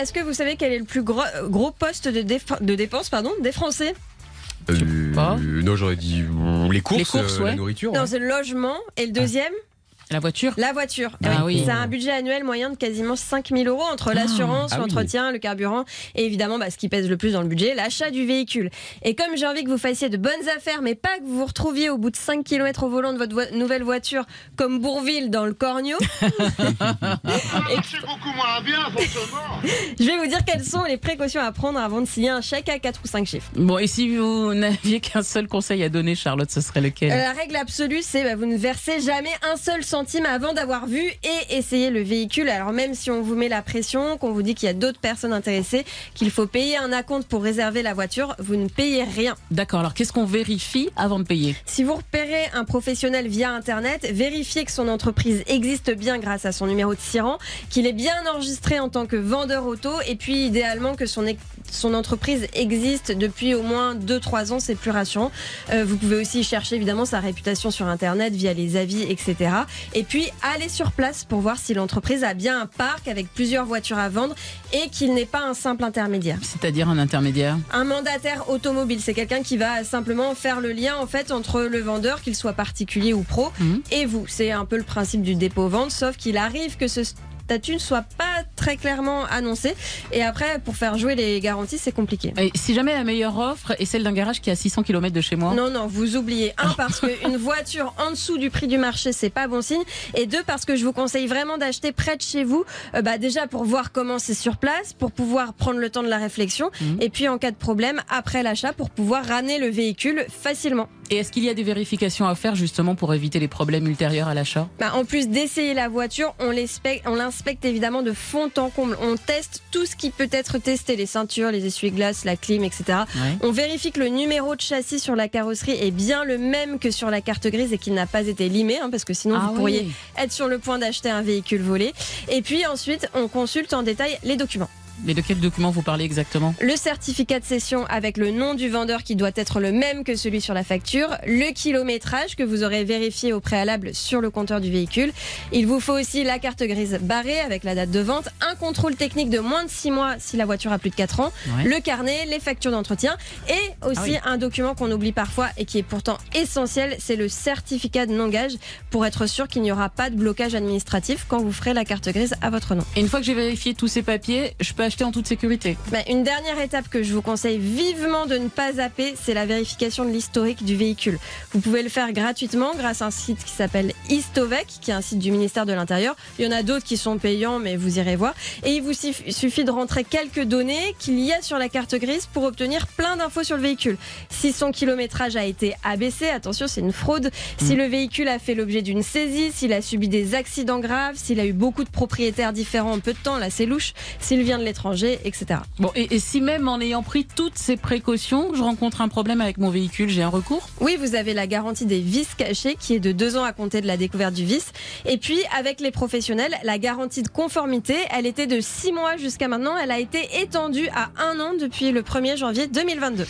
Est-ce que vous savez quel est le plus gros, gros poste de, de dépenses pardon, des Français? Euh, pas. non, j'aurais dit les courses, Les courses, euh, ouais. la nourriture. Non, ouais. c'est le logement. Et le deuxième? La voiture La voiture. Ah oui. C'est un budget annuel moyen de quasiment 5000 euros entre l'assurance, Ah oui. l'entretien, le carburant et évidemment bah, ce qui pèse le plus dans le budget, l'achat du véhicule. Et comme j'ai envie que vous fassiez de bonnes affaires, mais pas que vous vous retrouviez au bout de 5 km au volant de votre vo- nouvelle voiture comme Bourville dans le Cornio, C'est beaucoup moins bien, forcément. je vais vous dire quelles sont les précautions à prendre avant de signer un chèque à 4 ou 5 chiffres. Bon, et si vous n'aviez qu'un seul conseil à donner, Charlotte, ce serait lequel? Euh, La règle absolue, c'est bah, vous ne versez jamais un seul centime avant d'avoir vu et essayé le véhicule. Alors même si on vous met la pression, qu'on vous dit qu'il y a d'autres personnes intéressées, qu'il faut payer un acompte pour réserver la voiture, vous ne payez rien. D'accord, alors qu'est-ce qu'on vérifie avant de payer? Si vous repérez un professionnel via Internet, vérifiez que son entreprise existe bien grâce à son numéro de siran, qu'il est bien enregistré en tant que vendeur auto et puis idéalement que son, entreprise existe depuis au moins 2-3 ans, c'est plus rassurant. Euh, vous pouvez aussi chercher évidemment sa réputation sur Internet via les avis, etc. Et puis aller sur place pour voir si l'entreprise a bien un parc avec plusieurs voitures à vendre et qu'il n'est pas un simple intermédiaire. C'est-à-dire un intermédiaire? Un mandataire automobile, c'est quelqu'un qui va simplement faire le lien en fait entre le vendeur, qu'il soit particulier ou pro, Mhm. et vous. C'est un peu le principe du dépôt-vente, sauf qu'il arrive que ce statut ne soit pas très clairement annoncé. Et après, pour faire jouer les garanties, c'est compliqué. Et si jamais la meilleure offre est celle d'un garage qui est à 600 km de chez moi Non, non, vous oubliez. Un, parce qu'une voiture en dessous du prix du marché, c'est pas bon signe. Et deux, parce que je vous conseille vraiment d'acheter près de chez vous. Euh, bah, déjà pour voir comment c'est sur place, pour pouvoir prendre le temps de la réflexion. Mhm. Et puis en cas de problème, après l'achat, pour pouvoir ramener le véhicule facilement. Et est-ce qu'il y a des vérifications à faire justement pour éviter les problèmes ultérieurs à l'achat? Bah, en plus d'essayer la voiture, on l'inspecte évidemment de fond en comble. On teste tout ce qui peut être testé, les ceintures, les essuie-glaces, la clim, etc. Ouais. On vérifie que le numéro de châssis sur la carrosserie est bien le même que sur la carte grise et qu'il n'a pas été limé, hein, parce que sinon Ah vous oui. pourriez être sur le point d'acheter un véhicule volé. Et puis ensuite, on consulte en détail les documents. Mais de quel document vous parlez exactement? Le certificat de cession avec le nom du vendeur qui doit être le même que celui sur la facture, le kilométrage que vous aurez vérifié au préalable sur le compteur du véhicule. Il vous faut aussi la carte grise barrée avec la date de vente, un contrôle technique de moins de 6 mois si la voiture a plus de 4 ans, Ouais. le carnet, les factures d'entretien et aussi Ah oui. un document qu'on oublie parfois et qui est pourtant essentiel, c'est le certificat de non-gage pour être sûr qu'il n'y aura pas de blocage administratif quand vous ferez la carte grise à votre nom. Et une fois que j'ai vérifié tous ces papiers, je peux acheter en toute sécurité. Bah, une dernière étape que je vous conseille vivement de ne pas zapper, c'est la vérification de l'historique du véhicule. Vous pouvez le faire gratuitement grâce à un site qui s'appelle Histovec, qui est un site du ministère de l'Intérieur. Il y en a d'autres qui sont payants, mais vous irez voir. Et il vous suff- suffit de rentrer quelques données qu'il y a sur la carte grise pour obtenir plein d'infos sur le véhicule. Si son kilométrage a été abaissé, attention, c'est une fraude. Si le véhicule a fait l'objet d'une saisie, s'il a subi des accidents graves, s'il a eu beaucoup de propriétaires différents en peu de temps, là c'est louche, s'il vient de l'étranger, etc. Bon, et, et si même en ayant pris toutes ces précautions, je rencontre un problème avec mon véhicule, j'ai un recours? Oui, vous avez la garantie des vis cachés qui est de deux ans à compter de la découverte du vis. Et puis, avec les professionnels, la garantie de conformité, elle était de six mois jusqu'à maintenant. Elle a été étendue à un an depuis le 1er janvier 2022.